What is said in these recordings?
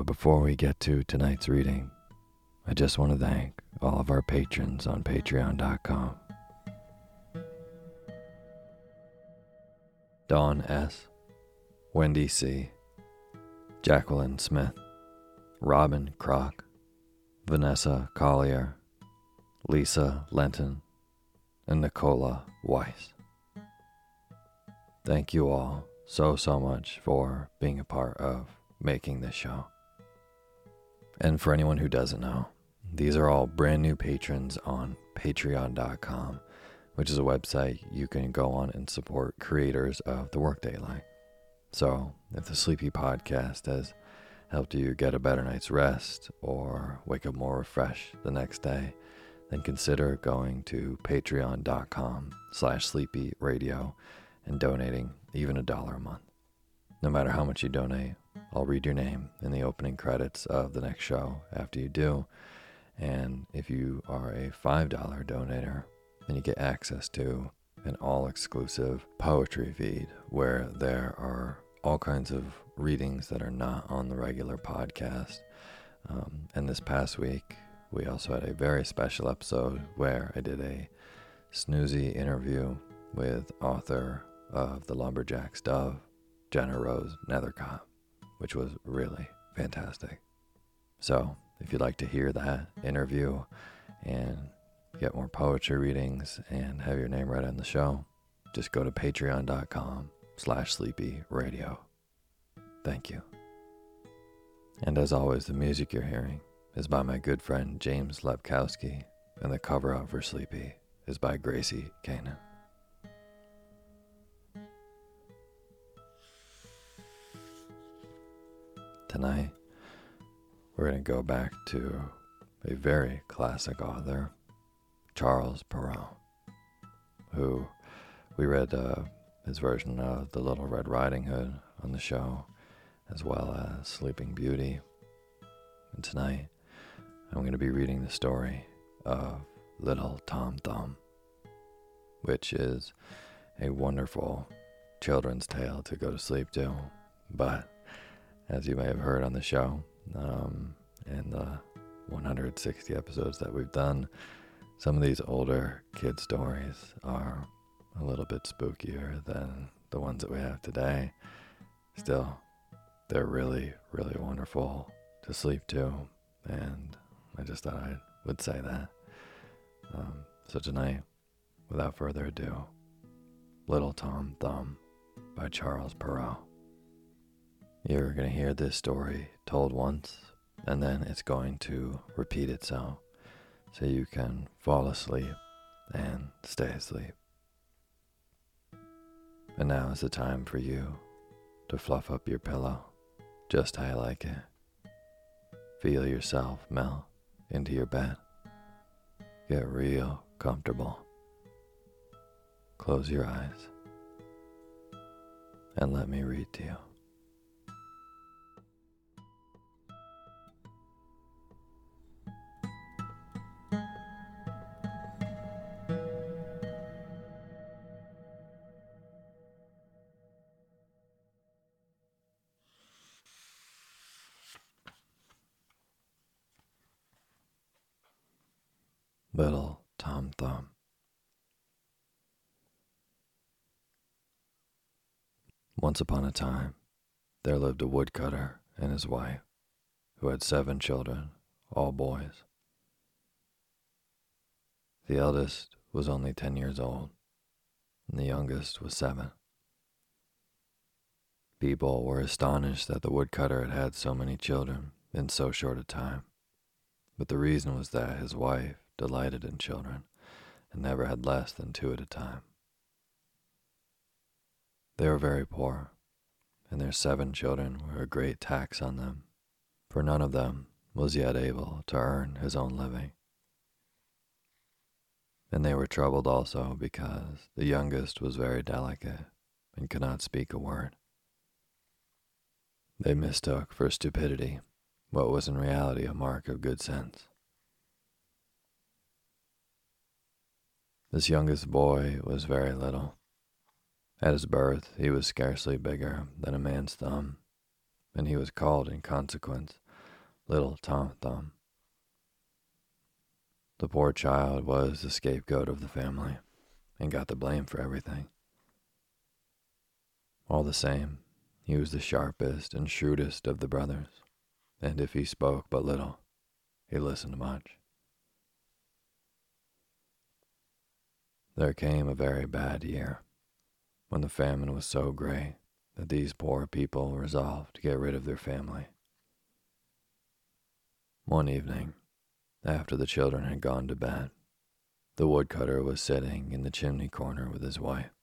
But before we get to tonight's reading, I just want to thank all of our patrons on patreon.com. Dawn S., Wendy C., Jacqueline Smith, Robin Kroc, Vanessa Collier, Lisa Lenton, and Nicola Weiss. Thank you all so, so much for being a part of making this show. And for anyone who doesn't know, these are all brand new patrons on patreon.com, which is a website you can go on and support creators of the Workday Life. So, if the Sleepy Podcast has helped you get a better night's rest or wake up more refreshed the next day, then consider going to patreon.com slash sleepy radio and donating even a dollar a month. No matter how much you donate, I'll read your name in the opening credits of the next show after you do. And if you are a $5 donator, then you get access to an all exclusive poetry feed where there are all kinds of readings that are not on the regular podcast. Um, and this past week, we also had a very special episode where I did a snoozy interview with author of The Lumberjack's Dove, GennaRose Nethercott which was really fantastic. So, if you'd like to hear that interview and get more poetry readings and have your name read on the show, just go to patreon.com slash sleepy radio. Thank you. And as always, the music you're hearing is by my good friend James Lepkowski, and the cover art for Sleepy is by Gracie Kanan. Tonight, we're going to go back to a very classic author, Charles Perrault, who we read uh, his version of The Little Red Riding Hood on the show, as well as Sleeping Beauty. And tonight, I'm going to be reading the story of Little Tom Thumb, which is a wonderful children's tale to go to sleep to. But as you may have heard on the show, um, in the 160 episodes that we've done, some of these older kid stories are a little bit spookier than the ones that we have today. Still, they're really, really wonderful to sleep to, and I just thought I would say that. Um, so tonight, without further ado, Little Tom Thumb by Charles Perrault. You're going to hear this story told once, and then it's going to repeat itself so you can fall asleep and stay asleep. And now is the time for you to fluff up your pillow just how you like it. Feel yourself melt into your bed. Get real comfortable. Close your eyes and let me read to you. Little Tom Thumb. Once upon a time, there lived a woodcutter and his wife, who had seven children, all boys. The eldest was only ten years old, and the youngest was seven. People were astonished that the woodcutter had had so many children in so short a time, but the reason was that his wife delighted in children and never had less than two at a time. They were very poor, and their seven children were a great tax on them, for none of them was yet able to earn his own living. And they were troubled also because the youngest was very delicate and could not speak a word. They mistook for stupidity what was in reality a mark of good sense. This youngest boy was very little at his birth, he was scarcely bigger than a man's thumb, and he was called, in consequence, Little Tom Thumb. The poor child was the scapegoat of the family and got the blame for everything. All the same, he was the sharpest and shrewdest of the brothers, and if he spoke but little, he listened much. There came a very bad year when the famine was so great that these poor people resolved to get rid of their family. One evening, after the children had gone to bed, the woodcutter was sitting in the chimney corner with his wife.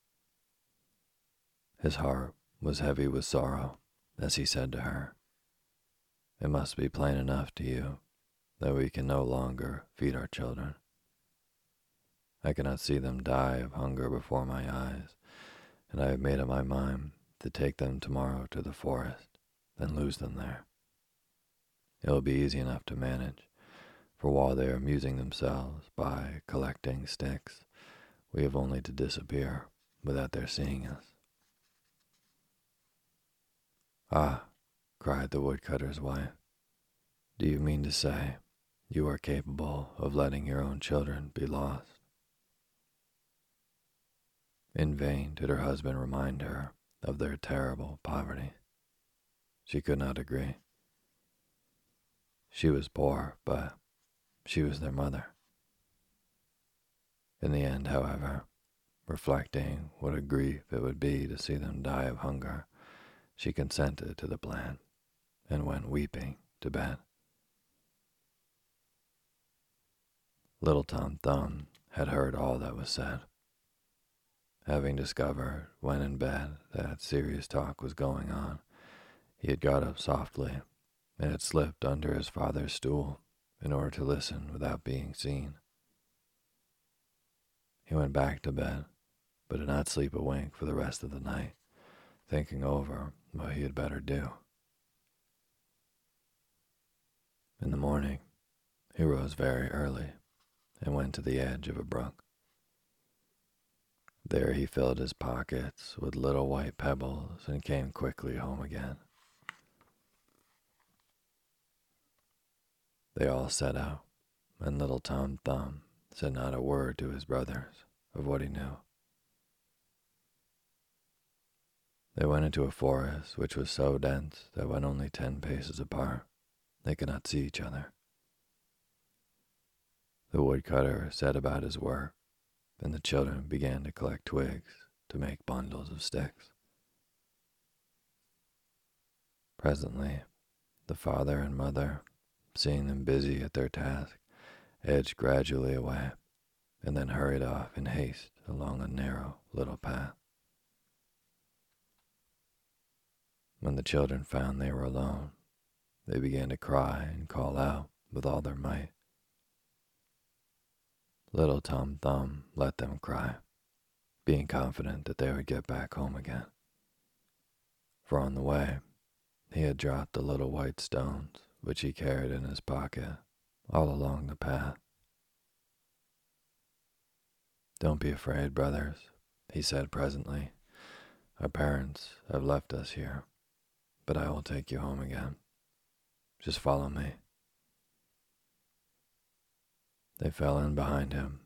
His heart was heavy with sorrow as he said to her, It must be plain enough to you that we can no longer feed our children. I cannot see them die of hunger before my eyes, and I have made up my mind to take them tomorrow to the forest, then lose them there. It will be easy enough to manage, for while they are amusing themselves by collecting sticks, we have only to disappear without their seeing us. Ah, cried the woodcutter's wife, do you mean to say you are capable of letting your own children be lost? In vain did her husband remind her of their terrible poverty. She could not agree. She was poor, but she was their mother. In the end, however, reflecting what a grief it would be to see them die of hunger, she consented to the plan and went weeping to bed. Little Tom Thumb had heard all that was said having discovered when in bed that serious talk was going on. He had got up softly and had slipped under his father's stool in order to listen without being seen. He went back to bed, but did not sleep a wink for the rest of the night, thinking over what he had better do. In the morning, he rose very early and went to the edge of a brook. There he filled his pockets with little white pebbles and came quickly home again. They all set out, and little Tom Thumb said not a word to his brothers of what he knew. They went into a forest which was so dense that when only ten paces apart, they could not see each other. The woodcutter set about his work, and the children began to collect twigs to make bundles of sticks. Presently, the father and mother, seeing them busy at their task, edged gradually away and then hurried off in haste along a narrow little path. When the children found they were alone, they began to cry and call out with all their might. Little Tom Thumb let them cry, being confident that they would get back home again. For on the way, he had dropped the little white stones which he carried in his pocket all along the path. Don't be afraid, brothers, he said presently. Our parents have left us here, but I will take you home again. Just follow me. They fell in behind him,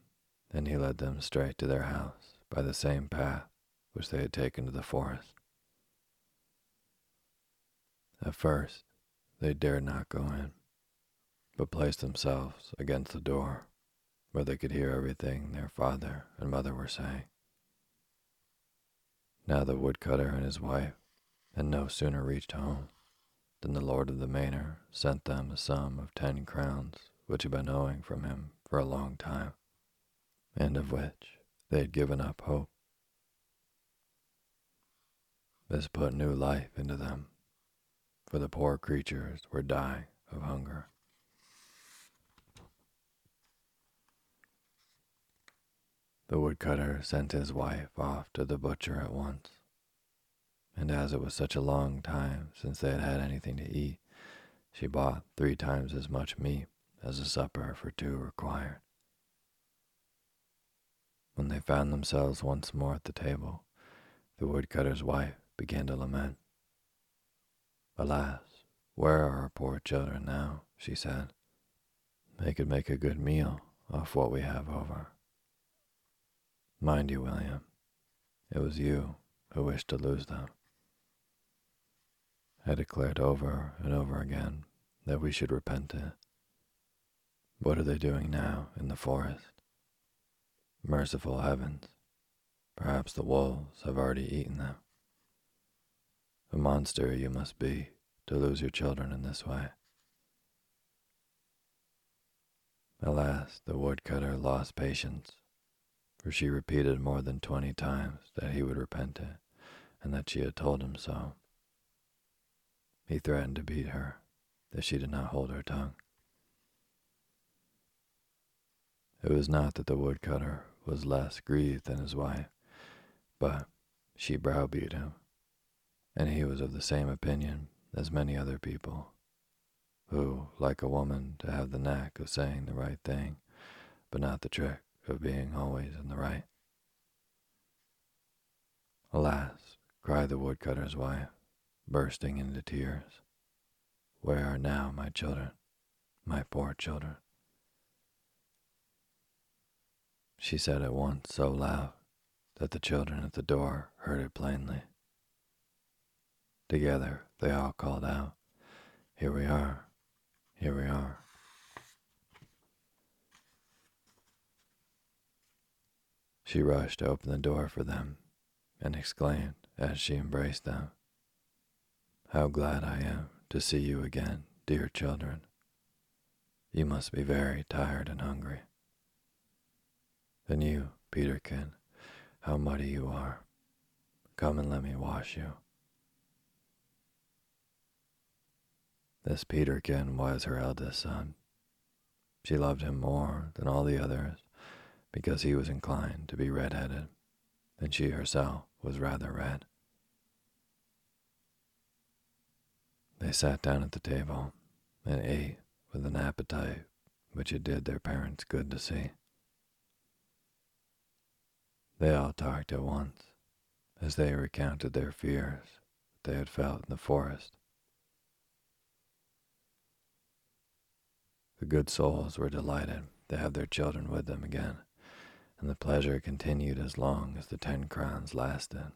and he led them straight to their house by the same path which they had taken to the forest. At first, they dared not go in, but placed themselves against the door where they could hear everything their father and mother were saying. Now the woodcutter and his wife had no sooner reached home than the lord of the manor sent them a sum of ten crowns which had been owing from him for a long time, and of which they had given up hope. This put new life into them, for the poor creatures were dying of hunger. The woodcutter sent his wife off to the butcher at once, and as it was such a long time since they had had anything to eat, she bought three times as much meat as a supper for two required. When they found themselves once more at the table, the woodcutter's wife began to lament. Alas, where are our poor children now? she said. They could make a good meal off what we have over. Mind you, William, it was you who wished to lose them. I declared over and over again that we should repent it. What are they doing now in the forest? Merciful heavens, perhaps the wolves have already eaten them. A monster you must be to lose your children in this way. Alas, the woodcutter lost patience for she repeated more than twenty times that he would repent it, and that she had told him so. He threatened to beat her if she did not hold her tongue. It was not that the woodcutter was less grieved than his wife, but she browbeat him, and he was of the same opinion as many other people, who, like a woman, to have the knack of saying the right thing, but not the trick of being always in the right. Alas, cried the woodcutter's wife, bursting into tears, where are now my children, my poor children? She said at once so loud that the children at the door heard it plainly. Together they all called out, Here we are, here we are. She rushed to open the door for them and exclaimed as she embraced them, How glad I am to see you again, dear children. You must be very tired and hungry. And you, Peterkin, how muddy you are. Come and let me wash you. This Peterkin was her eldest son. She loved him more than all the others because he was inclined to be red-headed, and she herself was rather red. They sat down at the table and ate with an appetite which it did their parents good to see. They all talked at once as they recounted their fears they had felt in the forest. The good souls were delighted to have their children with them again, and the pleasure continued as long as the ten crowns lasted.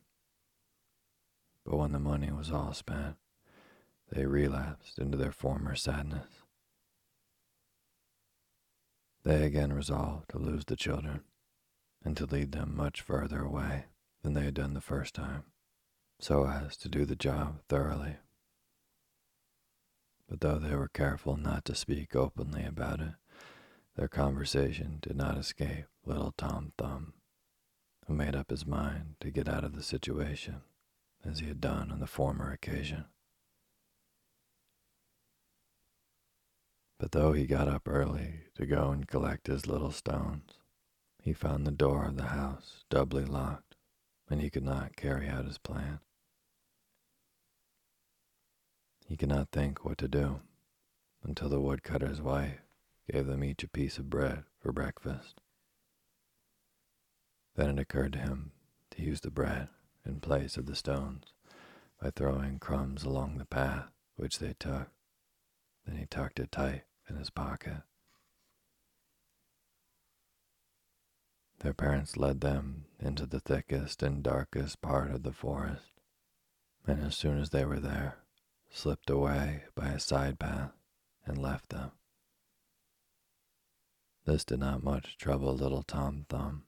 But when the money was all spent, they relapsed into their former sadness. They again resolved to lose the children and to lead them much further away than they had done the first time, so as to do the job thoroughly. But though they were careful not to speak openly about it, their conversation did not escape little Tom Thumb, who made up his mind to get out of the situation as he had done on the former occasion. But though he got up early to go and collect his little stones, he found the door of the house doubly locked, and he could not carry out his plan. He could not think what to do until the woodcutter's wife gave them each a piece of bread for breakfast. Then it occurred to him to use the bread in place of the stones by throwing crumbs along the path which they took. Then he tucked it tight in his pocket. Their parents led them into the thickest and darkest part of the forest, and as soon as they were there, slipped away by a side path and left them. This did not much trouble little Tom Thumb,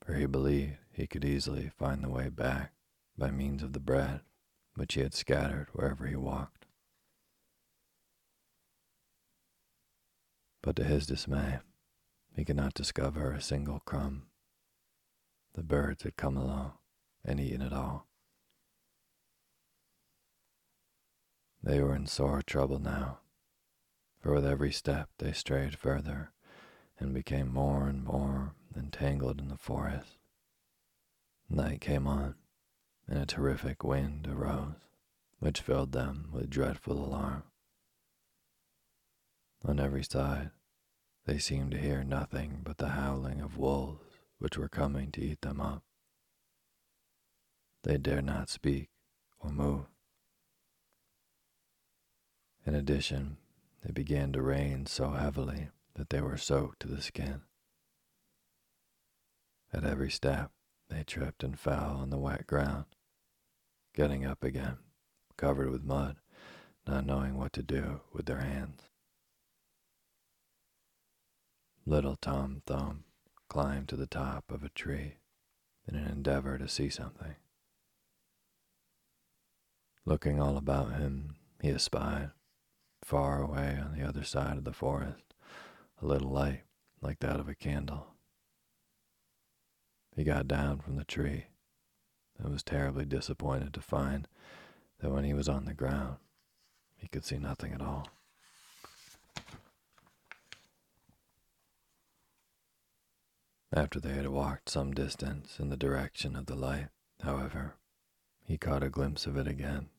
for he believed he could easily find the way back by means of the bread which he had scattered wherever he walked. But to his dismay, he could not discover a single crumb. The birds had come along and eaten it all. They were in sore trouble now, for with every step they strayed further and became more and more entangled in the forest. Night came on, and a terrific wind arose, which filled them with dreadful alarm. On every side, they seemed to hear nothing but the howling of wolves which were coming to eat them up. They dared not speak or move. In addition, it began to rain so heavily that they were soaked to the skin. At every step, they tripped and fell on the wet ground, getting up again, covered with mud, not knowing what to do with their hands. Little Tom Thumb climbed to the top of a tree in an endeavor to see something. Looking all about him, he espied, far away on the other side of the forest, a little light like that of a candle. He got down from the tree and was terribly disappointed to find that when he was on the ground, he could see nothing at all. After they had walked some distance in the direction of the light, however, he caught a glimpse of it again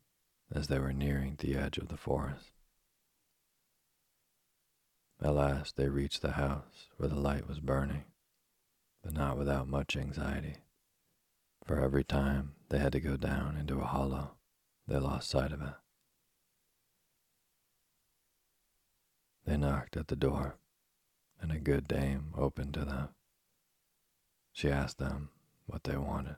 as they were nearing the edge of the forest. At last they reached the house where the light was burning but not without much anxiety. For every time they had to go down into a hollow, they lost sight of it. They knocked at the door, and a good dame opened to them. She asked them what they wanted.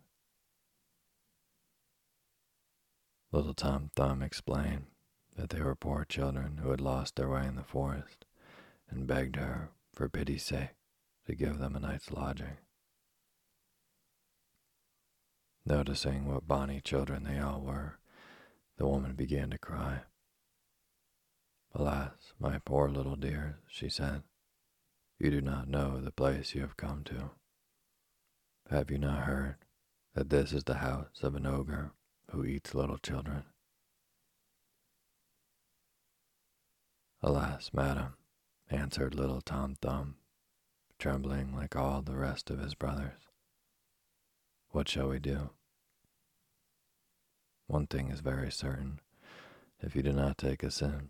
Little Tom Thumb explained that they were poor children who had lost their way in the forest and begged her, for pity's sake, to give them a night's lodging. Noticing what bonny children they all were, the woman began to cry. Alas, my poor little dears, she said, you do not know the place you have come to. Have you not heard that this is the house of an ogre who eats little children? Alas, madam, answered little Tom Thumb, trembling like all the rest of his brothers. What shall we do? One thing is very certain. If you do not take us in,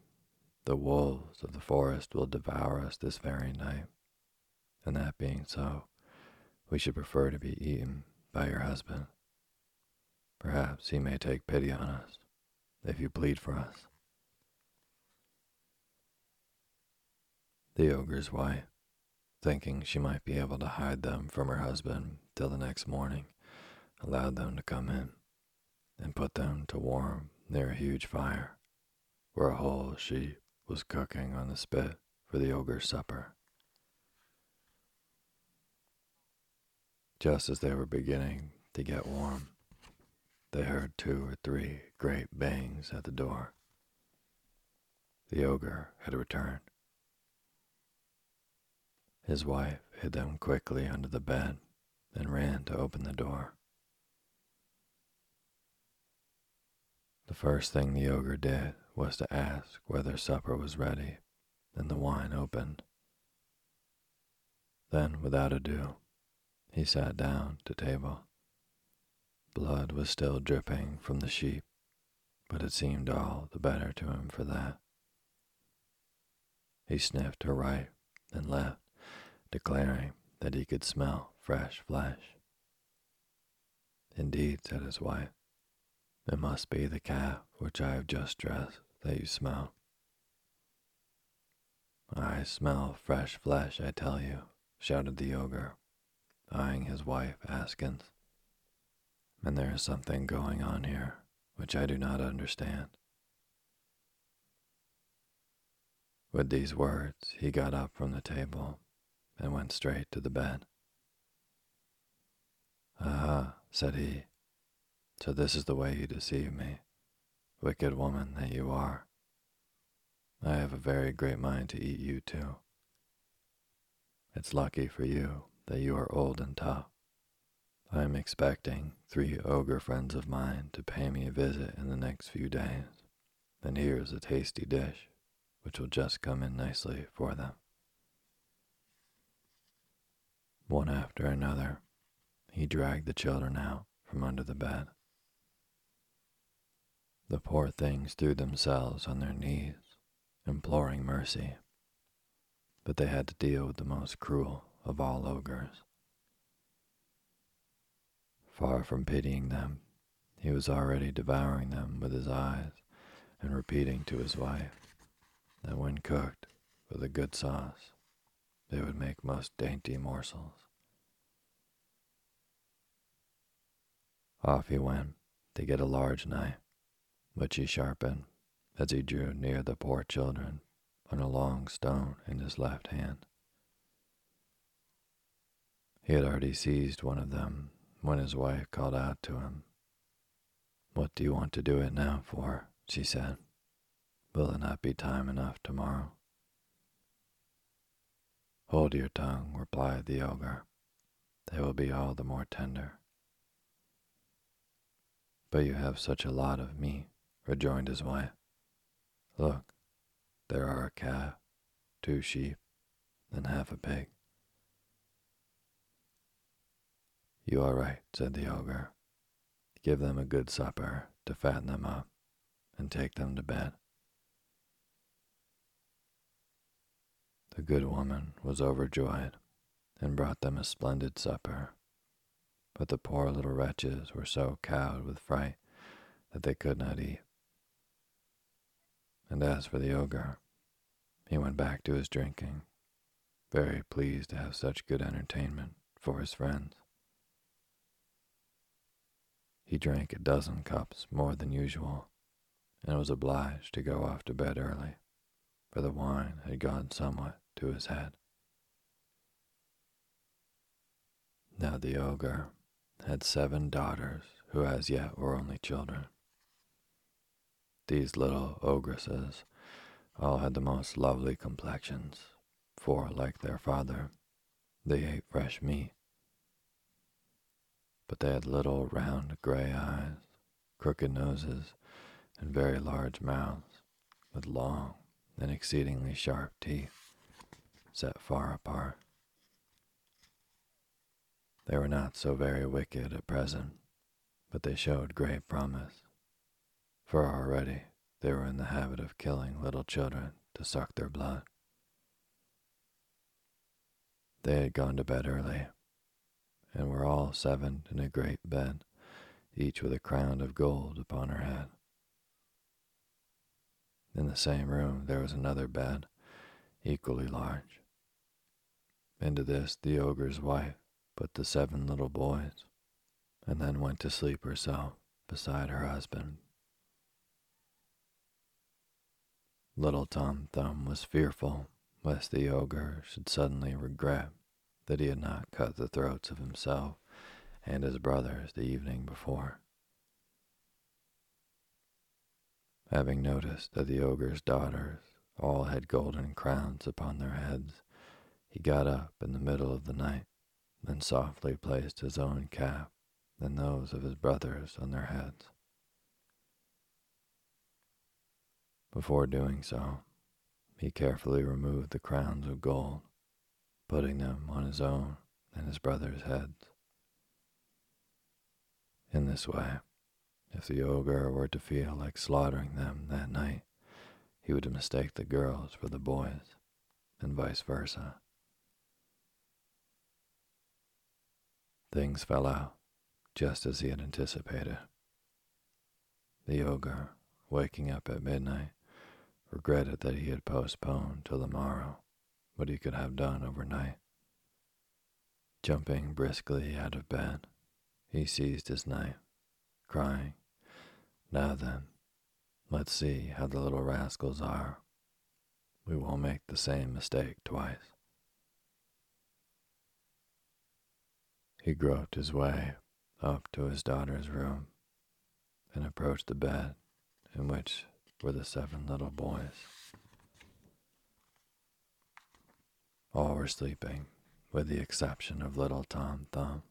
The wolves of the forest will devour us this very night. And that being so, we should prefer to be eaten by your husband. Perhaps he may take pity on us if you plead for us. The ogre's wife, thinking she might be able to hide them from her husband till the next morning, allowed them to come in and put them to warm near a huge fire where a whole sheep was cooking on the spit for the ogre's supper. Just as they were beginning to get warm, they heard two or three great bangs at the door. The ogre had returned. His wife hid them quickly under the bed and ran to open the door. The first thing the ogre did was to ask whether supper was ready and the wine opened. Then, without ado, he sat down to table. Blood was still dripping from the sheep, but it seemed all the better to him for that. He sniffed her right and left, declaring that he could smell fresh flesh. Indeed, said his wife, it must be the calf which I have just dressed that you smell. I smell fresh flesh, I tell you, shouted the ogre, eyeing his wife askance and there is something going on here which I do not understand. With these words, he got up from the table and went straight to the bed. Ah, said he, so this is the way you deceive me, wicked woman that you are. I have a very great mind to eat you too. It's lucky for you that you are old and tough I am expecting three ogre friends of mine to pay me a visit in the next few days, and here is a tasty dish which will just come in nicely for them. One after another, he dragged the children out from under the bed. The poor things threw themselves on their knees, imploring mercy, but they had to deal with the most cruel of all ogres. Far from pitying them, he was already devouring them with his eyes and repeating to his wife that when cooked with a good sauce, they would make most dainty morsels. Off he went to get a large knife, which he sharpened as he drew near the poor children on a long stone in his left hand. He had already seized one of them when his wife called out to him. What do you want to do it now for? she said. Will it not be time enough tomorrow? Hold your tongue, replied the ogre. They will be all the more tender. But you have such a lot of meat, rejoined his wife. Look, there are a calf, two sheep, and half a pig. You are right, said the ogre. Give them a good supper to fatten them up, and take them to bed. The good woman was overjoyed and brought them a splendid supper. But the poor little wretches were so cowed with fright that they could not eat. And as for the ogre, he went back to his drinking, very pleased to have such good entertainment for his friends. He drank a dozen cups more than usual, and was obliged to go off to bed early, for the wine had gone somewhat to his head. Now the ogre had seven daughters who as yet were only children. These little ogresses all had the most lovely complexions, for, like their father, they ate fresh meat but they had little round gray eyes, crooked noses, and very large mouths, with long and exceedingly sharp teeth set far apart. They were not so very wicked at present, but they showed great promise, for already they were in the habit of killing little children to suck their blood. They had gone to bed early, and were all seven in a great bed, each with a crown of gold upon her head. In the same room there was another bed, equally large. Into this the ogre's wife put the seven little boys, and then went to sleep herself beside her husband. Little Tom Thumb was fearful lest the ogre should suddenly regret that he had not cut the throats of himself and his brothers the evening before. Having noticed that the ogre's daughters all had golden crowns upon their heads, he got up in the middle of the night and softly placed his own cap and those of his brothers on their heads. Before doing so, he carefully removed the crowns of gold, putting them on his own and his brothers' heads. In this way, if the ogre were to feel like slaughtering them that night, he would mistake the girls for the boys, and vice versa. Things fell out just as he had anticipated. The ogre, waking up at midnight, regretted that he had postponed till the morrow what he could have done overnight. Jumping briskly out of bed, he seized his knife, crying, Now then, let's see how the little rascals are. We won't make the same mistake twice. He groped his way up to his daughter's room and approached the bed in which were the seven little boys. All were sleeping, with the exception of little Tom Thumb,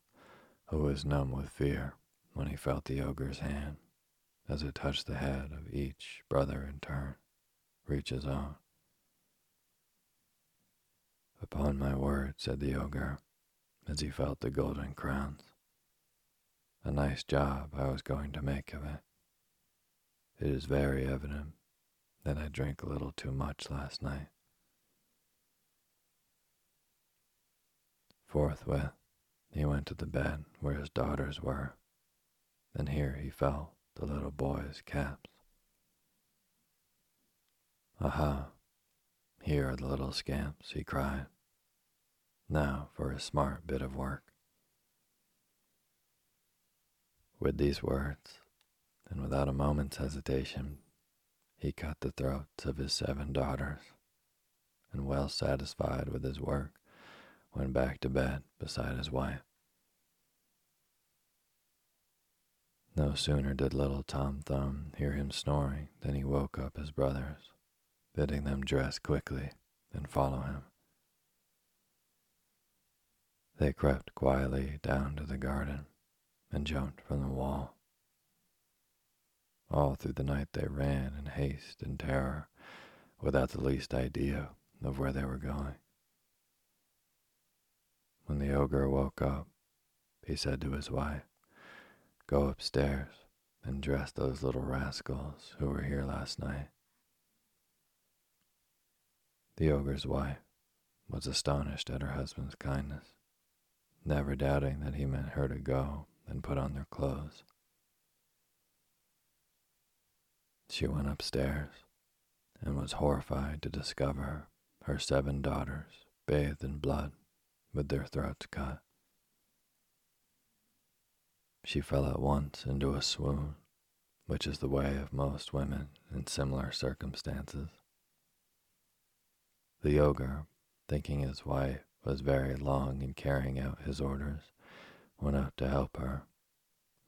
who was numb with fear when he felt the ogre's hand as it touched the head of each brother in turn, reach his own. Upon my word, said the ogre, as he felt the golden crowns. A nice job I was going to make of it. It is very evident that I drank a little too much last night. Forthwith, he went to the bed where his daughters were, and here he felt the little boy's caps. Aha, here are the little scamps, he cried. Now for a smart bit of work. With these words, and without a moment's hesitation, he cut the throats of his seven daughters, and well satisfied with his work, went back to bed beside his wife. No sooner did little Tom Thumb hear him snoring than he woke up his brothers, bidding them dress quickly and follow him. They crept quietly down to the garden and jumped from the wall. All through the night they ran in haste and terror, without the least idea of where they were going. When the ogre woke up, he said to his wife, Go upstairs and dress those little rascals who were here last night. The ogre's wife was astonished at her husband's kindness never doubting that he meant her to go and put on their clothes. She went upstairs and was horrified to discover her seven daughters bathed in blood with their throats cut. She fell at once into a swoon, which is the way of most women in similar circumstances. The ogre, thinking his wife was very long in carrying out his orders, went out to help her,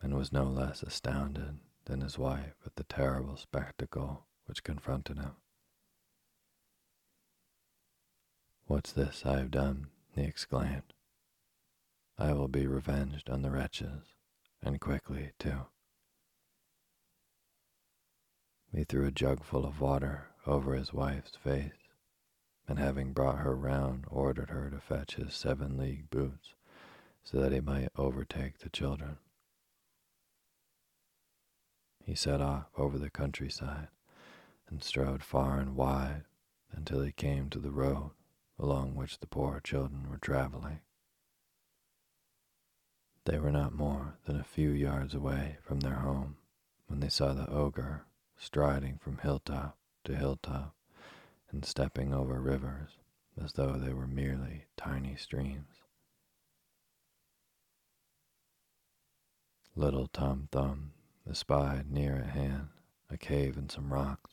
and was no less astounded than his wife at the terrible spectacle which confronted him. What's this I have done? He exclaimed. I will be revenged on the wretches, and quickly, too. He threw a jug full of water over his wife's face and having brought her round, ordered her to fetch his seven league boots, so that he might overtake the children. He set off over the countryside and strode far and wide until he came to the road along which the poor children were traveling. They were not more than a few yards away from their home when they saw the ogre striding from hilltop to hilltop and stepping over rivers as though they were merely tiny streams. Little Tom Thumb espied near at hand a cave and some rocks.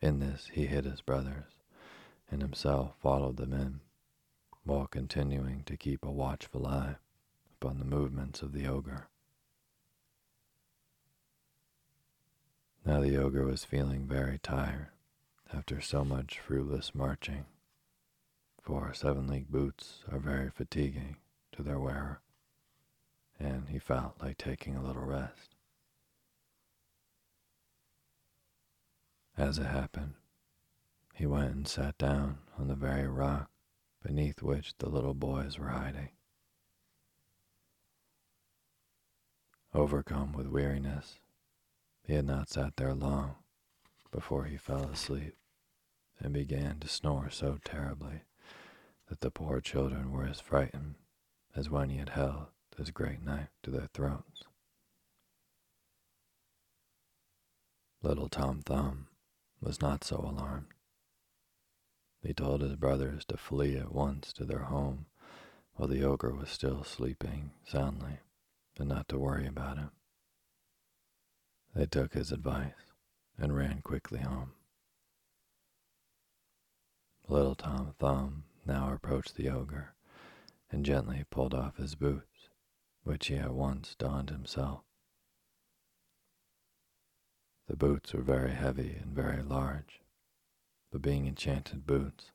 In this he hid his brothers, and himself followed them in, while continuing to keep a watchful eye upon the movements of the ogre. Now the ogre was feeling very tired after so much fruitless marching, for seven league boots are very fatiguing to their wearer, and he felt like taking a little rest. As it happened, he went and sat down on the very rock beneath which the little boys were hiding. Overcome with weariness, he had not sat there long before he fell asleep and began to snore so terribly that the poor children were as frightened as when he had held his great knife to their throats. Little Tom Thumb was not so alarmed. He told his brothers to flee at once to their home while the ogre was still sleeping soundly, and not to worry about him. They took his advice and ran quickly home. Little Tom Thumb now approached the ogre and gently pulled off his boots, which he at once donned himself. The boots were very heavy and very large, but being enchanted boots,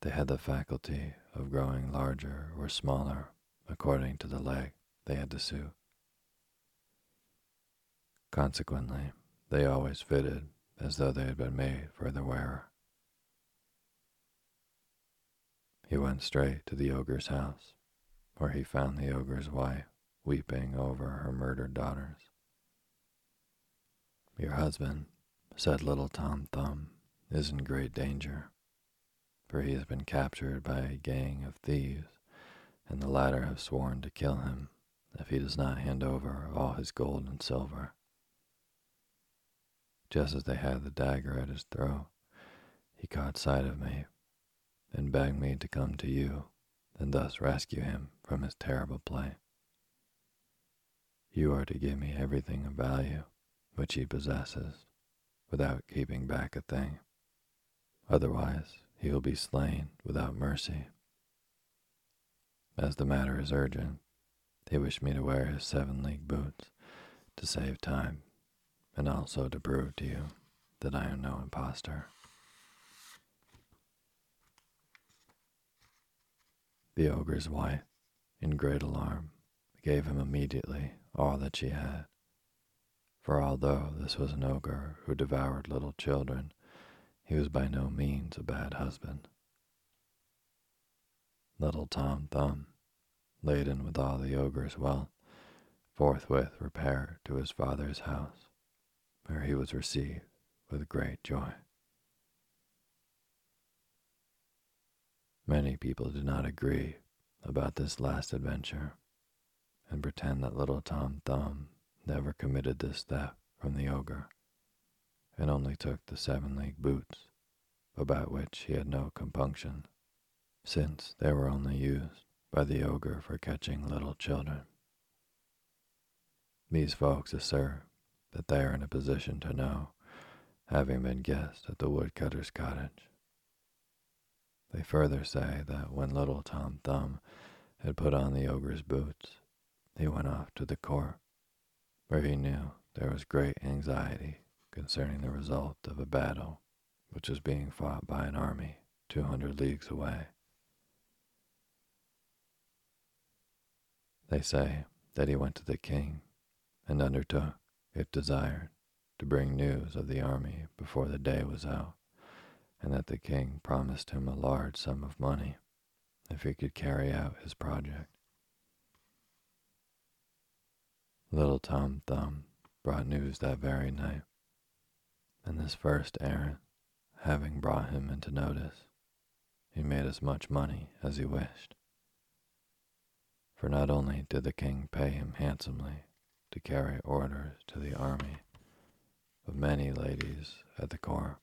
they had the faculty of growing larger or smaller according to the leg they had to suit. Consequently, they always fitted as though they had been made for the wearer. He went straight to the ogre's house, where he found the ogre's wife weeping over her murdered daughters. Your husband, said little Tom Thumb, is in great danger, for he has been captured by a gang of thieves, and the latter have sworn to kill him if he does not hand over all his gold and silver. Just as they had the dagger at his throat, he caught sight of me and begged me to come to you and thus rescue him from his terrible plight. You are to give me everything of value which he possesses, without keeping back a thing. Otherwise, he will be slain without mercy. As the matter is urgent, he wished me to wear his seven league boots to save time, and also to prove to you that I am no impostor. The ogre's wife, in great alarm, gave him immediately all that she had for although this was an ogre who devoured little children, he was by no means a bad husband. Little Tom Thumb, laden with all the ogre's wealth, forthwith repaired to his father's house, where he was received with great joy. Many people do not agree about this last adventure and pretend that little Tom Thumb never committed this theft from the ogre, and only took the seven league boots, about which he had no compunction, since they were only used by the ogre for catching little children. These folks assert that they are in a position to know, having been guests at the woodcutter's cottage. They further say that when little Tom Thumb had put on the ogre's boots, he went off to the court where he knew there was great anxiety concerning the result of a battle which was being fought by an army 200 leagues away. They say that he went to the king and undertook, if desired, to bring news of the army before the day was out, and that the king promised him a large sum of money if he could carry out his project. Little Tom Thumb brought news that very night, and this first errand having brought him into notice, he made as much money as he wished. For not only did the king pay him handsomely to carry orders to the army, but many ladies at the court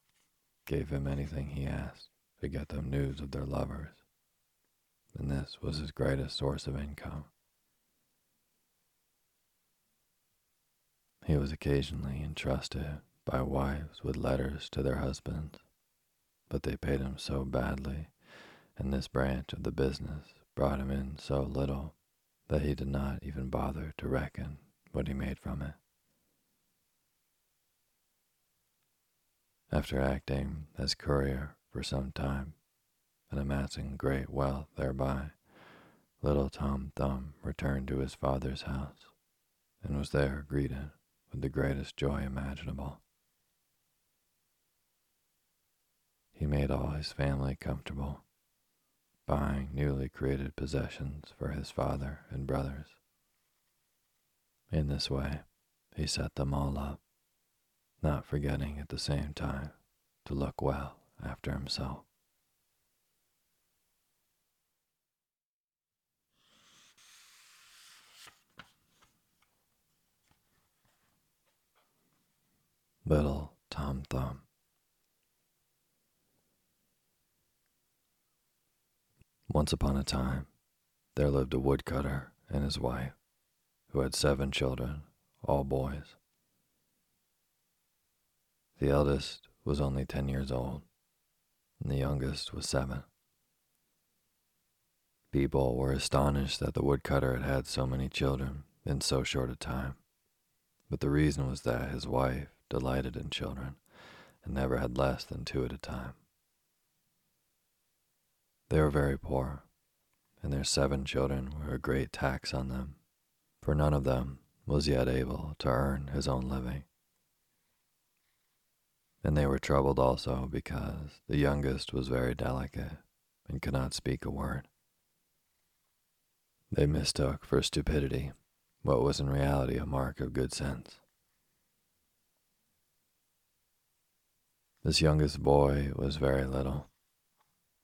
gave him anything he asked to get them news of their lovers, and this was his greatest source of income. He was occasionally entrusted by wives with letters to their husbands, but they paid him so badly, and this branch of the business brought him in so little that he did not even bother to reckon what he made from it. After acting as courier for some time and amassing great wealth thereby, little Tom Thumb returned to his father's house and was there greeted with the greatest joy imaginable. He made all his family comfortable, buying newly created possessions for his father and brothers. In this way, he set them all up, not forgetting at the same time to look well after himself. Little Tom Thumb. Once upon a time, there lived a woodcutter and his wife, who had seven children, all boys. The eldest was only ten years old, and the youngest was seven. People were astonished that the woodcutter had had so many children in so short a time, but the reason was that his wife delighted in children and never had less than two at a time. They were very poor, and their seven children were a great tax on them, for none of them was yet able to earn his own living. And they were troubled also because the youngest was very delicate and could not speak a word. They mistook for stupidity what was in reality a mark of good sense. This youngest boy was very little.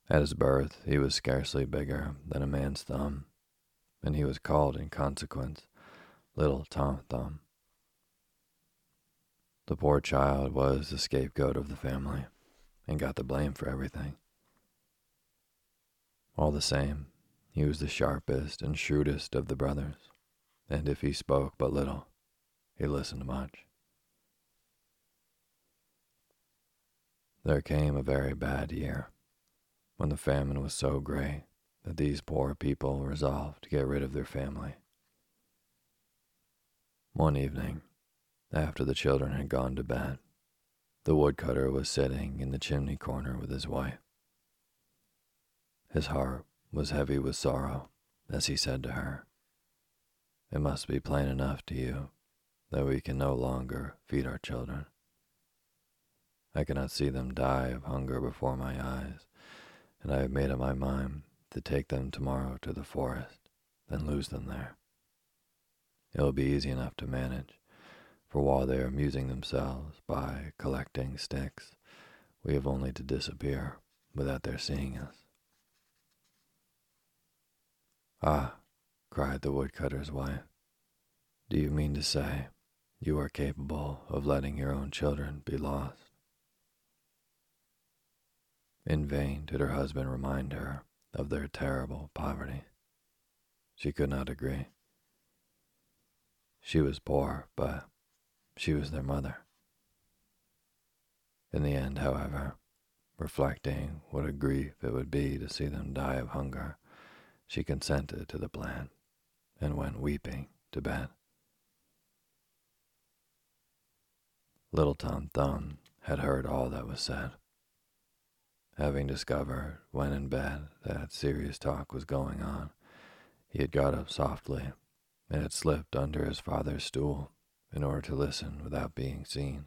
At his birth, he was scarcely bigger than a man's thumb, and he was called in consequence Little Tom Thumb. The poor child was the scapegoat of the family and got the blame for everything. All the same, he was the sharpest and shrewdest of the brothers, and if he spoke but little, he listened much. There came a very bad year, when the famine was so great that these poor people resolved to get rid of their family. One evening, after the children had gone to bed, the woodcutter was sitting in the chimney corner with his wife. His heart was heavy with sorrow as he said to her, It must be plain enough to you that we can no longer feed our children. I cannot see them die of hunger before my eyes, and I have made up my mind to take them tomorrow to the forest, then lose them there. It will be easy enough to manage, for while they are amusing themselves by collecting sticks, we have only to disappear without their seeing us. Ah, cried the woodcutter's wife, do you mean to say you are capable of letting your own children be lost? In vain did her husband remind her of their terrible poverty. She could not agree. She was poor, but she was their mother. In the end, however, reflecting what a grief it would be to see them die of hunger, she consented to the plan and went weeping to bed. Little Tom Thumb had heard all that was said having discovered when in bed that serious talk was going on, he had got up softly and had slipped under his father's stool in order to listen without being seen.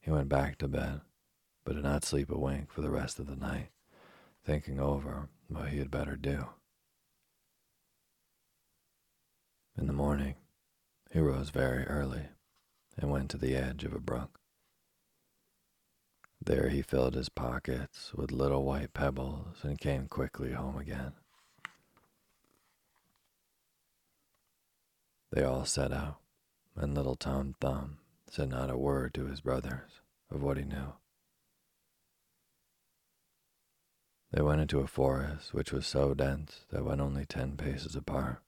He went back to bed, but did not sleep a wink for the rest of the night, thinking over what he had better do. In the morning, he rose very early and went to the edge of a brook. There he filled his pockets with little white pebbles and came quickly home again. They all set out, and little Tom Thumb said not a word to his brothers of what he knew. They went into a forest which was so dense that when only ten paces apart,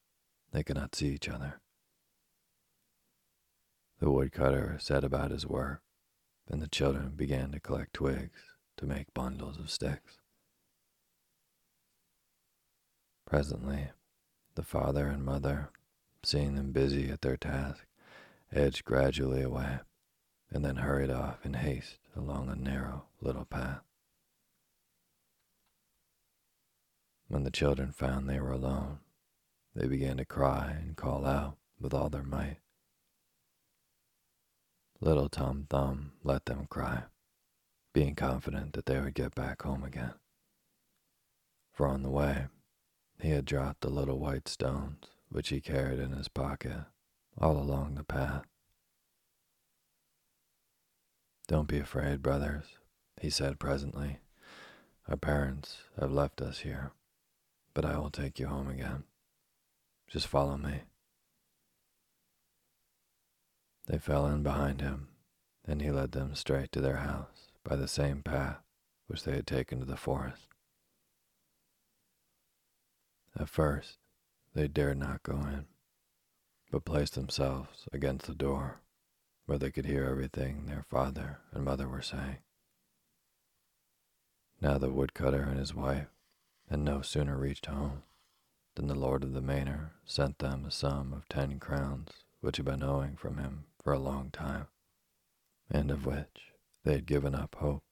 they could not see each other. The woodcutter set about his work, and the children began to collect twigs to make bundles of sticks. Presently, the father and mother, seeing them busy at their task, edged gradually away and then hurried off in haste along a narrow little path. When the children found they were alone, they began to cry and call out with all their might. Little Tom Thumb let them cry, being confident that they would get back home again. For on the way, he had dropped the little white stones which he carried in his pocket all along the path. Don't be afraid, brothers, he said presently. Our parents have left us here, but I will take you home again. Just follow me. They fell in behind him, and he led them straight to their house by the same path which they had taken to the forest. At first, they dared not go in, but placed themselves against the door where they could hear everything their father and mother were saying. Now the woodcutter and his wife had no sooner reached home than the lord of the manor sent them a sum of ten crowns which had been owing from him for a long time, and of which they had given up hope.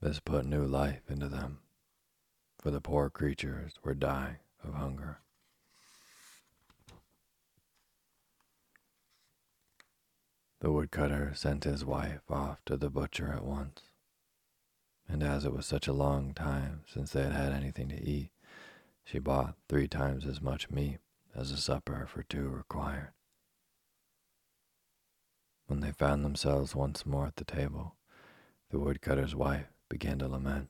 This put new life into them, for the poor creatures were dying of hunger. The woodcutter sent his wife off to the butcher at once, and as it was such a long time since they had had anything to eat, she bought three times as much meat as a supper for two required. When they found themselves once more at the table, the woodcutter's wife began to lament.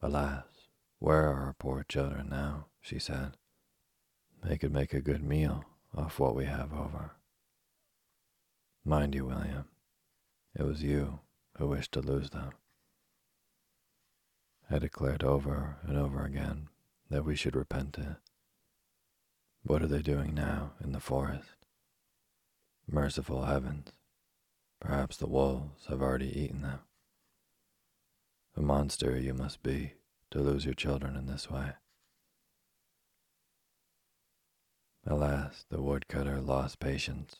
Alas, where are our poor children now? she said. They could make a good meal off what we have over. Mind you, William, it was you who wished to lose them. I declared over and over again that we should repent it. What are they doing now in the forest? Merciful heavens, perhaps the wolves have already eaten them. A monster you must be to lose your children in this way. Alas, the woodcutter lost patience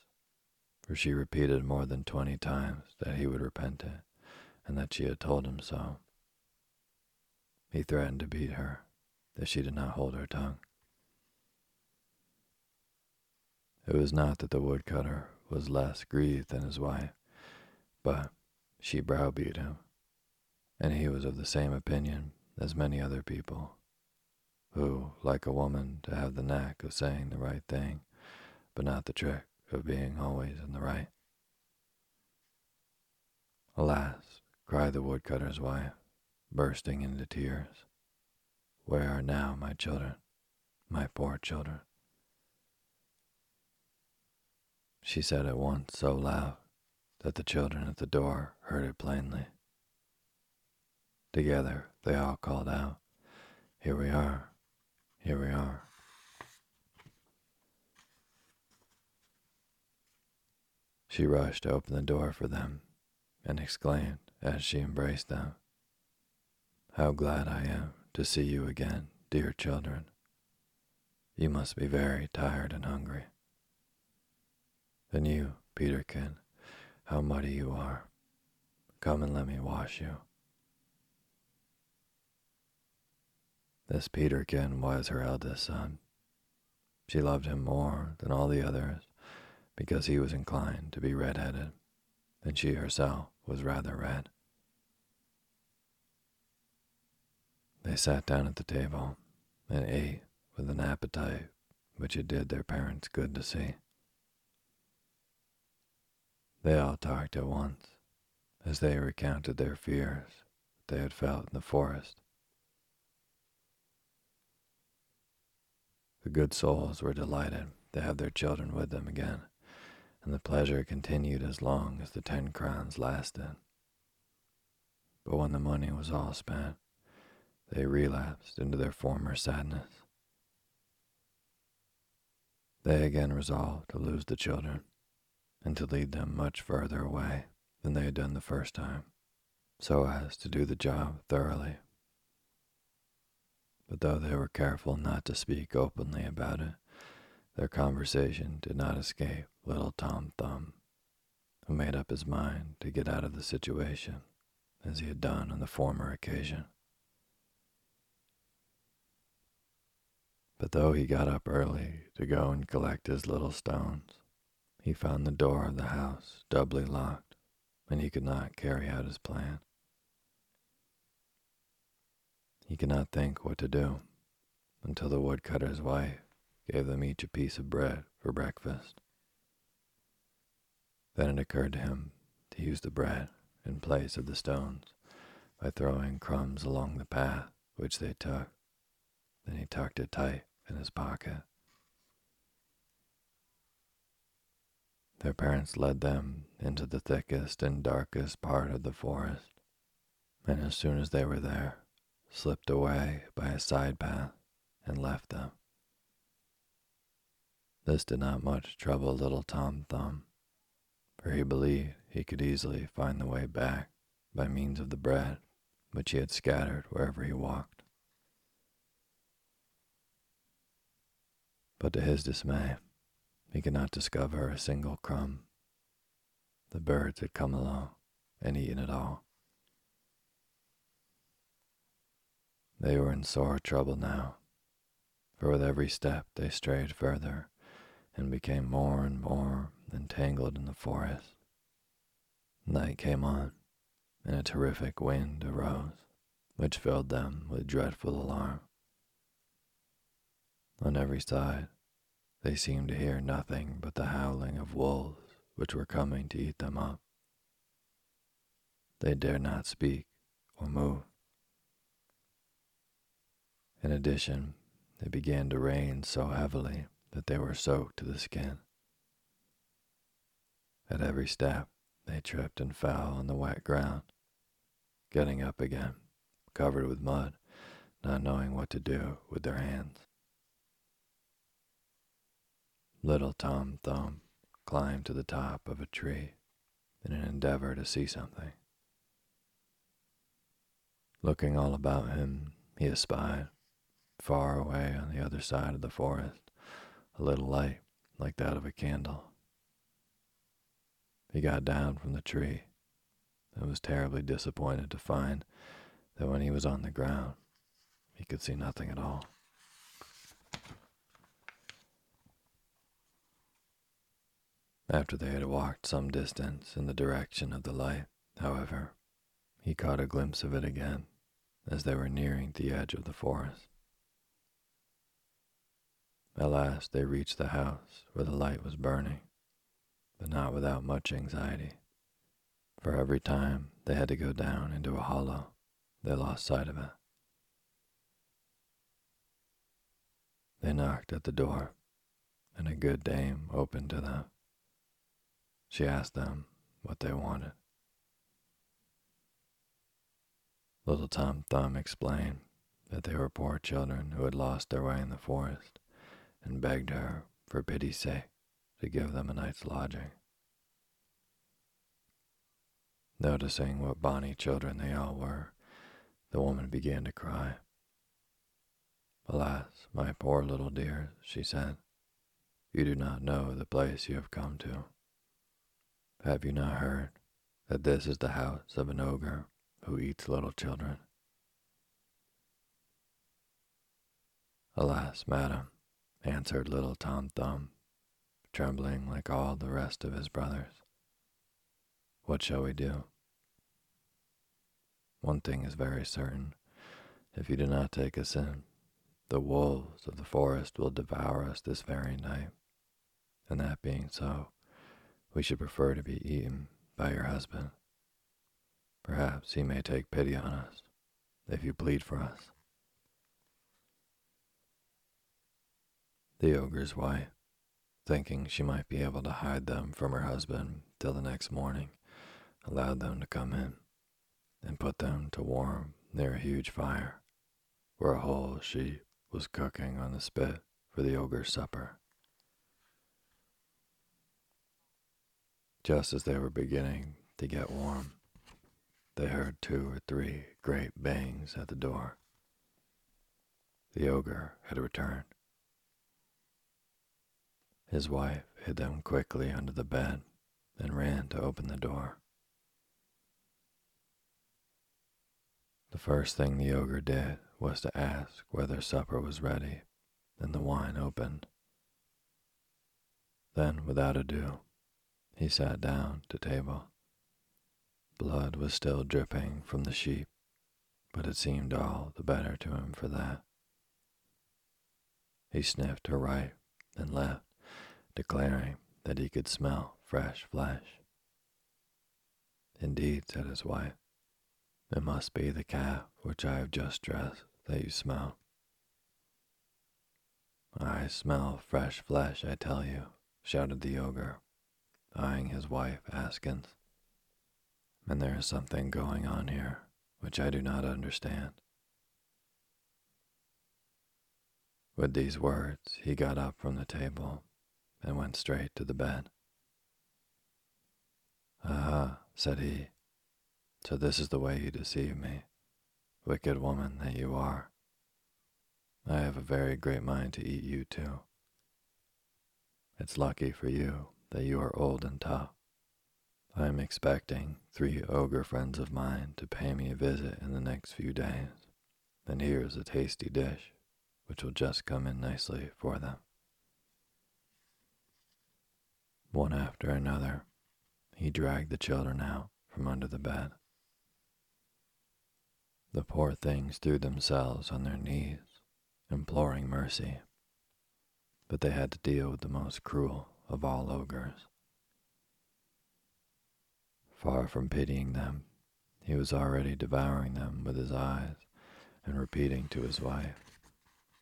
for she repeated more than twenty times that he would repent it and that she had told him so. He threatened to beat her if she did not hold her tongue. It was not that the woodcutter was less grieved than his wife, but she browbeat him, and he was of the same opinion as many other people, who, like a woman, to have the knack of saying the right thing, but not the trick of being always in the right. Alas, cried the woodcutter's wife, bursting into tears, where are now my children, my poor children? She said it once so loud that the children at the door heard it plainly. Together they all called out, Here we are, here we are. She rushed to open the door for them and exclaimed as she embraced them, How glad I am to see you again, dear children. You must be very tired and hungry. And you, Peterkin, how muddy you are. Come and let me wash you. This Peterkin was her eldest son. She loved him more than all the others because he was inclined to be red-headed, and she herself was rather red. They sat down at the table and ate with an appetite which it did their parents good to see. They all talked at once as they recounted their fears they had felt in the forest. The good souls were delighted to have their children with them again, and the pleasure continued as long as the ten crowns lasted. But when the money was all spent, they relapsed into their former sadness. They again resolved to lose the children and to lead them much further away than they had done the first time, so as to do the job thoroughly. But though they were careful not to speak openly about it, their conversation did not escape little Tom Thumb, who made up his mind to get out of the situation as he had done on the former occasion. But though he got up early to go and collect his little stones, he found the door of the house doubly locked, and he could not carry out his plan. He could not think what to do until the woodcutter's wife gave them each a piece of bread for breakfast. Then it occurred to him to use the bread in place of the stones by throwing crumbs along the path which they took. Then he tucked it tight in his pocket. Their parents led them into the thickest and darkest part of the forest, and as soon as they were there, slipped away by a side path and left them. This did not much trouble little Tom Thumb, for he believed he could easily find the way back by means of the bread which he had scattered wherever he walked. But to his dismay, he could not discover a single crumb. The birds had come along and eaten it all. They were in sore trouble now, for with every step they strayed further and became more and more entangled in the forest. Night came on, and a terrific wind arose, which filled them with dreadful alarm. On every side, they seemed to hear nothing but the howling of wolves which were coming to eat them up. They dared not speak or move. In addition, it began to rain so heavily that they were soaked to the skin. At every step, they tripped and fell on the wet ground, getting up again, covered with mud, not knowing what to do with their hands. Little Tom Thumb climbed to the top of a tree in an endeavor to see something. Looking all about him, he espied, far away on the other side of the forest, a little light like that of a candle. He got down from the tree and was terribly disappointed to find that when he was on the ground, he could see nothing at all. After they had walked some distance in the direction of the light, however, he caught a glimpse of it again as they were nearing the edge of the forest. At last they reached the house where the light was burning but not without much anxiety, for every time they had to go down into a hollow, they lost sight of it. They knocked at the door, and a good dame opened to them. She asked them what they wanted. Little Tom Thumb explained that they were poor children who had lost their way in the forest and begged her, for pity's sake, to give them a night's lodging. Noticing what bonny children they all were, the woman began to cry. Alas, my poor little dears, she said, you do not know the place you have come to. Have you not heard that this is the house of an ogre who eats little children? Alas, madam, answered little Tom Thumb, trembling like all the rest of his brothers. What shall we do? One thing is very certain. If you do not take us in, the wolves of the forest will devour us this very night. And that being so, we should prefer to be eaten by your husband. Perhaps he may take pity on us if you plead for us. The ogre's wife, thinking she might be able to hide them from her husband till the next morning, allowed them to come in and put them to warm near a huge fire where a whole sheep was cooking on the spit for the ogre's supper. Just as they were beginning to get warm, they heard two or three great bangs at the door. The ogre had returned. His wife hid them quickly under the bed and ran to open the door. The first thing the ogre did was to ask whether supper was ready and the wine opened. Then, without ado, he sat down to table. Blood was still dripping from the sheep, but it seemed all the better to him for that. He sniffed her right and left, declaring that he could smell fresh flesh. Indeed, said his wife, it must be the calf which I have just dressed that you smell. I smell fresh flesh, I tell you, shouted the ogre, eyeing his wife askance. And there is something going on here which I do not understand. With these words, he got up from the table and went straight to the bed. Ah, said he, so this is the way you deceive me, wicked woman that you are. I have a very great mind to eat you too. It's lucky for you that you are old and tough. I am expecting three ogre friends of mine to pay me a visit in the next few days, and here is a tasty dish which will just come in nicely for them. One after another, he dragged the children out from under the bed. The poor things threw themselves on their knees imploring mercy, but they had to deal with the most cruel of all ogres. Far from pitying them, he was already devouring them with his eyes and repeating to his wife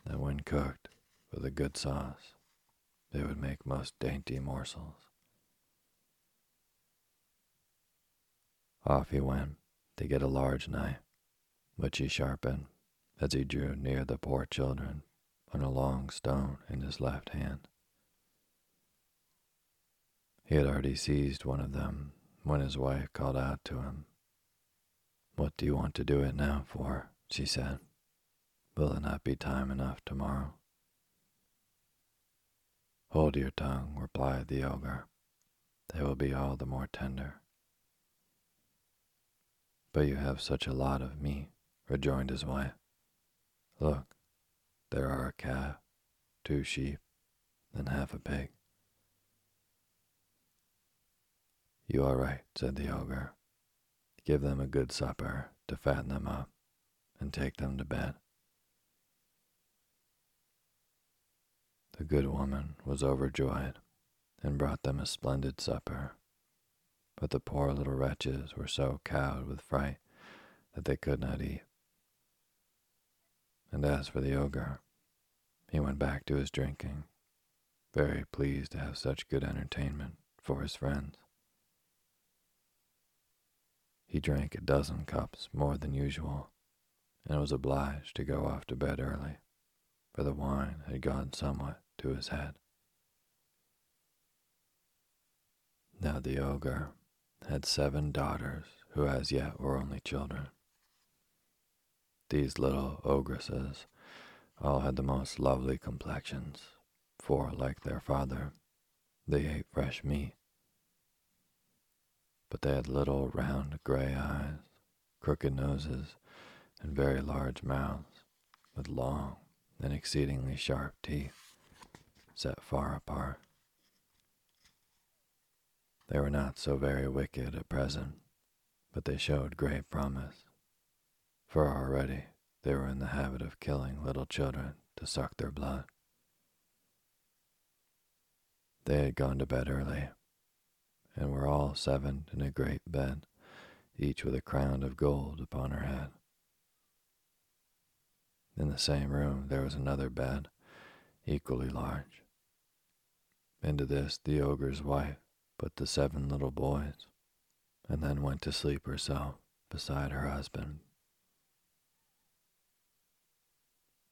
that when cooked with a good sauce, they would make most dainty morsels. Off he went to get a large knife, which he sharpened as he drew near the poor children on a long stone in his left hand. He had already seized one of them when his wife called out to him. What do you want to do it now for? she said. Will it not be time enough tomorrow? Hold your tongue, replied the ogre. They will be all the more tender. But you have such a lot of meat, rejoined his wife. Look, there are a calf, two sheep, and half a pig. You are right, said the ogre. Give them a good supper to fatten them up, and take them to bed. The good woman was overjoyed and brought them a splendid supper. But the poor little wretches were so cowed with fright that they could not eat. And as for the ogre, he went back to his drinking, very pleased to have such good entertainment for his friends. He drank a dozen cups more than usual, and was obliged to go off to bed early, for the wine had gone somewhat to his head. Now the ogre had seven daughters who as yet were only children. These little ogresses all had the most lovely complexions, for, like their father, they ate fresh meat. But they had little round gray eyes, crooked noses, and very large mouths, with long and exceedingly sharp teeth set far apart. They were not so very wicked at present, but they showed great promise for already they were in the habit of killing little children to suck their blood. They had gone to bed early, and were all seven in a great bed, each with a crown of gold upon her head. In the same room there was another bed, equally large. Into this the ogre's wife put the seven little boys, and then went to sleep herself beside her husband.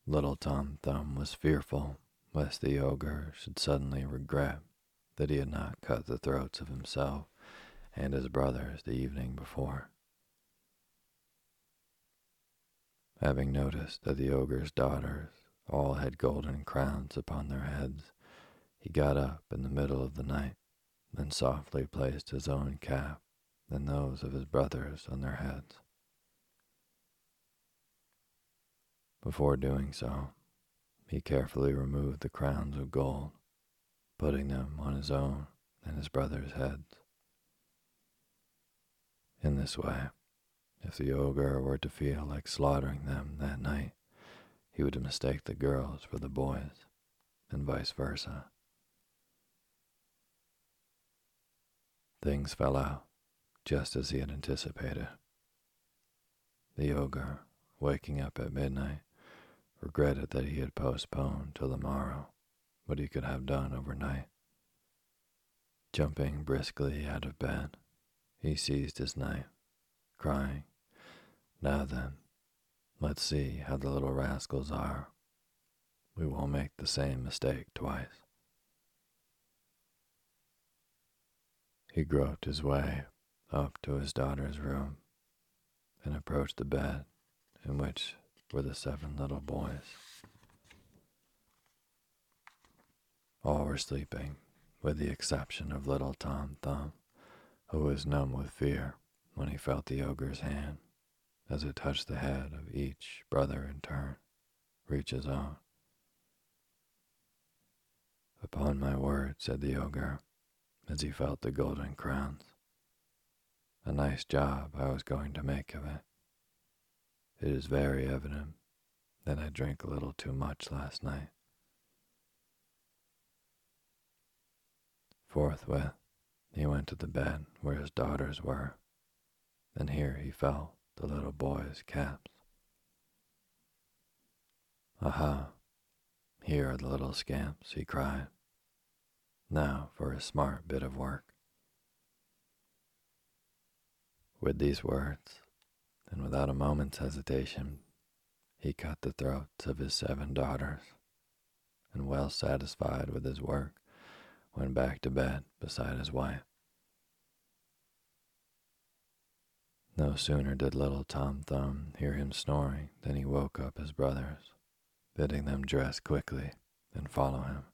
Little Tom Thumb was fearful lest the ogre should suddenly regret that he had not cut the throats of himself and his brothers the evening before. Having noticed that the ogre's daughters all had golden crowns upon their heads, he got up in the middle of the night and softly placed his own cap and those of his brothers on their heads. Before doing so, he carefully removed the crowns of gold, putting them on his own and his brothers' heads. In this way, if the ogre were to feel like slaughtering them that night, he would mistake the girls for the boys, and vice versa. Things fell out just as he had anticipated. The ogre, waking up at midnight, regretted that he had postponed till the morrow what he could have done overnight. Jumping briskly out of bed, he seized his knife, crying, Now then, let's see how the little rascals are. We won't make the same mistake twice. He groped his way up to his daughter's room and approached the bed in which were the seven little boys. All were sleeping, with the exception of little Tom Thumb, who was numb with fear when he felt the ogre's hand as it touched the head of each brother in turn, reach his own. Upon my word, said the ogre, as he felt the golden crowns. A nice job I was going to make of it. It is very evident that I drank a little too much last night. Forthwith, he went to the bed where his daughters were, and here he felt the little boy's caps. Aha, here are the little scamps, he cried. Now for a smart bit of work. With these words, and without a moment's hesitation, he cut the throats of his seven daughters, and well satisfied with his work, went back to bed beside his wife. No sooner did little Tom Thumb hear him snoring than he woke up his brothers, bidding them dress quickly and follow him.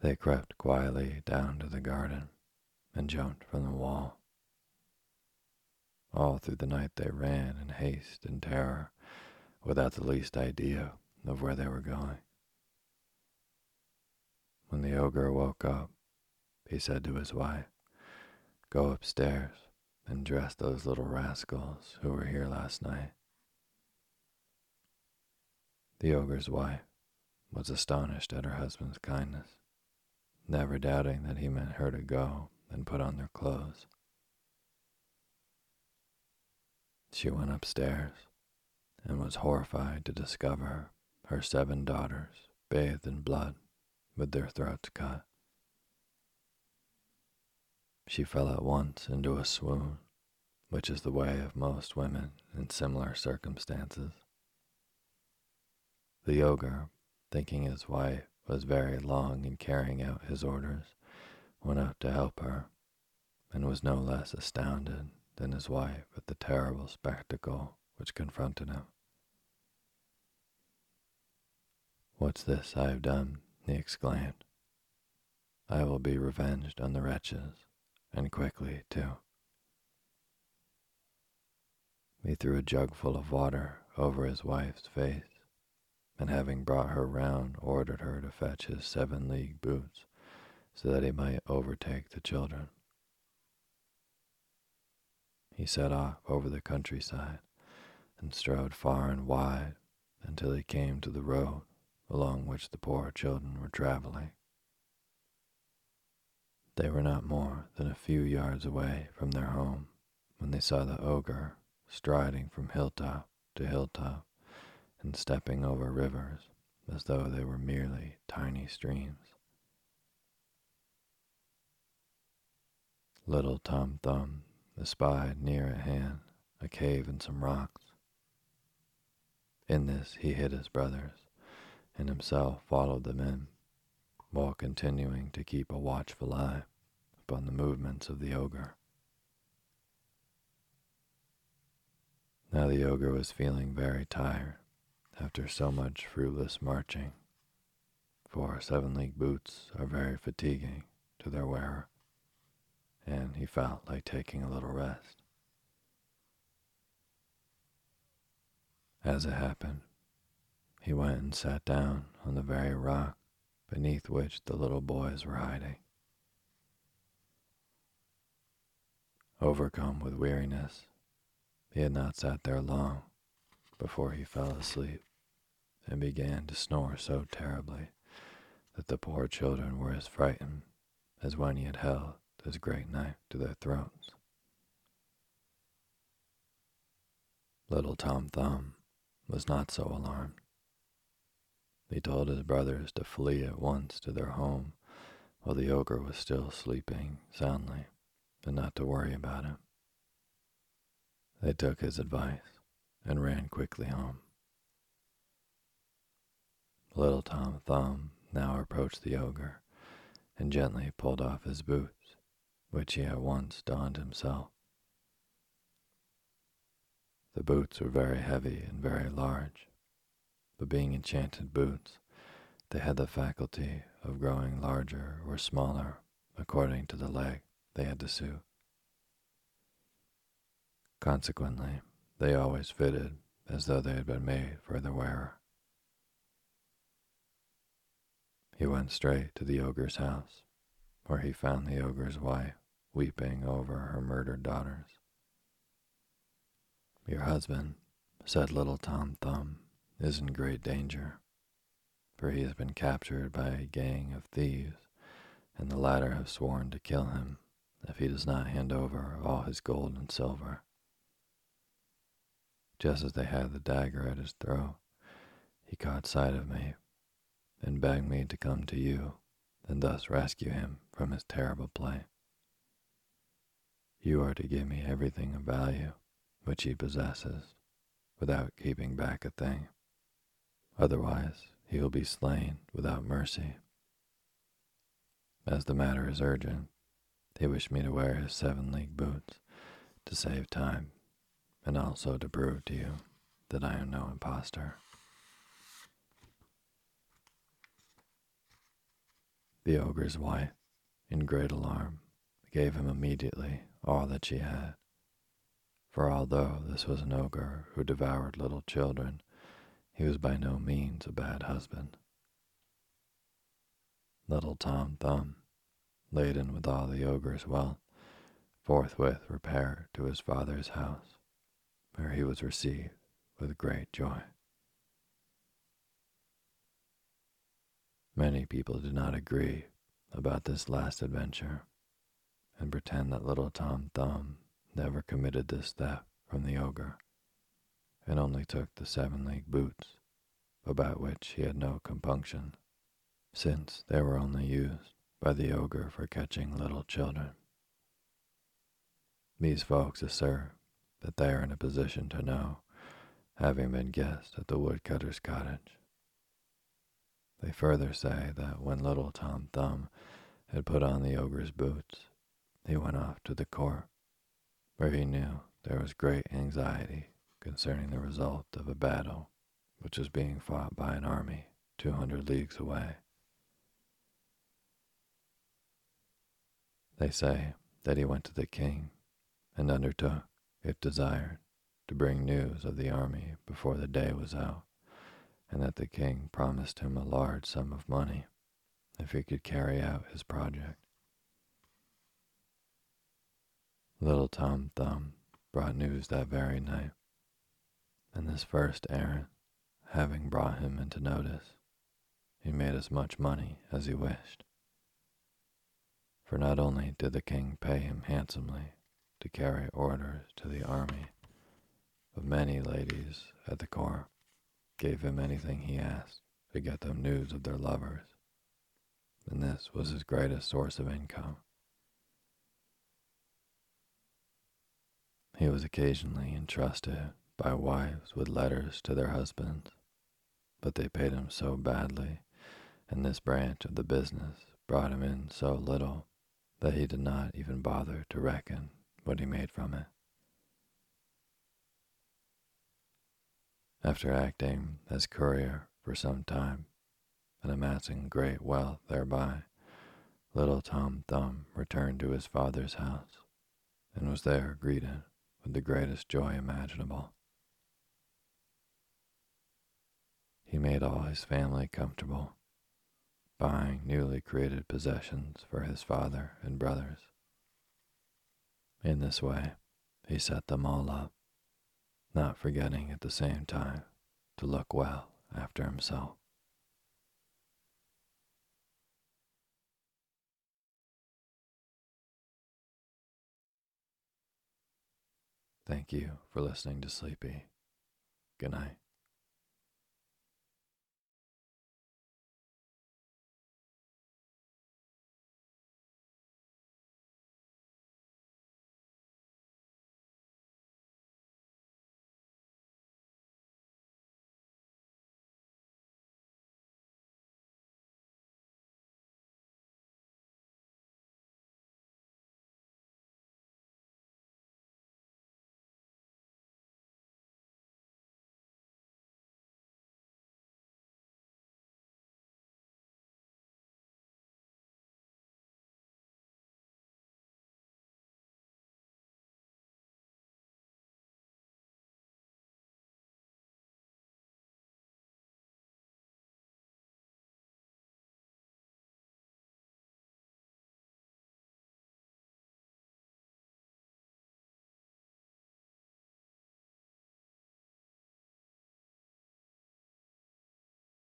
They crept quietly down to the garden and jumped from the wall. All through the night they ran in haste and terror, without the least idea of where they were going. When the ogre woke up, he said to his wife, Go upstairs and dress those little rascals who were here last night. The ogre's wife was astonished at her husband's kindness, never doubting that he meant her to go and put on their clothes. She went upstairs and was horrified to discover her seven daughters bathed in blood with their throats cut. She fell at once into a swoon, which is the way of most women in similar circumstances. The ogre, thinking his wife was very long in carrying out his orders, went out to help her, and was no less astounded than his wife at the terrible spectacle which confronted him. What's this I have done? He exclaimed. I will be revenged on the wretches, and quickly, too. He threw a jug full of water over his wife's face, and having brought her round, ordered her to fetch his seven league boots, so that he might overtake the children. He set off over the countryside and strode far and wide until he came to the road along which the poor children were traveling. They were not more than a few yards away from their home when they saw the ogre striding from hilltop to hilltop and stepping over rivers as though they were merely tiny streams. Little Tom Thumb espied near at hand a cave and some rocks. In this he hid his brothers, and himself followed them in, while continuing to keep a watchful eye upon the movements of the ogre. Now the ogre was feeling very tired after so much fruitless marching, for seven league boots are very fatiguing to their wearer, and he felt like taking a little rest. As it happened, he went and sat down on the very rock beneath which the little boys were hiding. Overcome with weariness, he had not sat there long before he fell asleep and began to snore so terribly that the poor children were as frightened as when he had held his great knife to their throats. Little Tom Thumb was not so alarmed. He told his brothers to flee at once to their home while the ogre was still sleeping soundly, and not to worry about him. They took his advice and ran quickly home. Little Tom Thumb now approached the ogre and gently pulled off his boots, which he at once donned himself. The boots were very heavy and very large, but being enchanted boots, they had the faculty of growing larger or smaller according to the leg they had to suit. Consequently, they always fitted as though they had been made for the wearer. He went straight to the ogre's house, where he found the ogre's wife weeping over her murdered daughters. Your husband, said little Tom Thumb, is in great danger, for he has been captured by a gang of thieves, and the latter have sworn to kill him if he does not hand over all his gold and silver. Just as they had the dagger at his throat, he caught sight of me and begged me to come to you and thus rescue him from his terrible plight. You are to give me everything of value which he possesses, without keeping back a thing. Otherwise, he will be slain without mercy. As the matter is urgent, he wished me to wear his seven league boots to save time, and also to prove to you that I am no impostor. The ogre's wife, in great alarm, gave him immediately all that she had for although this was an ogre who devoured little children, he was by no means a bad husband. Little Tom Thumb, laden with all the ogre's wealth, forthwith repaired to his father's house, where he was received with great joy. Many people do not agree about this last adventure and pretend that little Tom Thumb never committed this theft from the ogre, and only took the seven league boots, about which he had no compunction, since they were only used by the ogre for catching little children. These folks assert that they are in a position to know, having been guests at the woodcutter's cottage. They further say that when little Tom Thumb had put on the ogre's boots, he went off to the court where he knew there was great anxiety concerning the result of a battle which was being fought by an army 200 leagues away. They say that he went to the king and undertook, if desired, to bring news of the army before the day was out, and that the king promised him a large sum of money if he could carry out his project. Little Tom Thumb brought news that very night, and this first errand, having brought him into notice, he made as much money as he wished. For not only did the king pay him handsomely to carry orders to the army, but many ladies at the court gave him anything he asked to get them news of their lovers, and this was his greatest source of income. He was occasionally entrusted by wives with letters to their husbands, but they paid him so badly, and this branch of the business brought him in so little that he did not even bother to reckon what he made from it. After acting as courier for some time and amassing great wealth thereby, little Tom Thumb returned to his father's house and was there greeted with the greatest joy imaginable. He made all his family comfortable, buying newly created possessions for his father and brothers. In this way, he set them all up, not forgetting at the same time to look well after himself. Thank you for listening to Sleepy. Good night.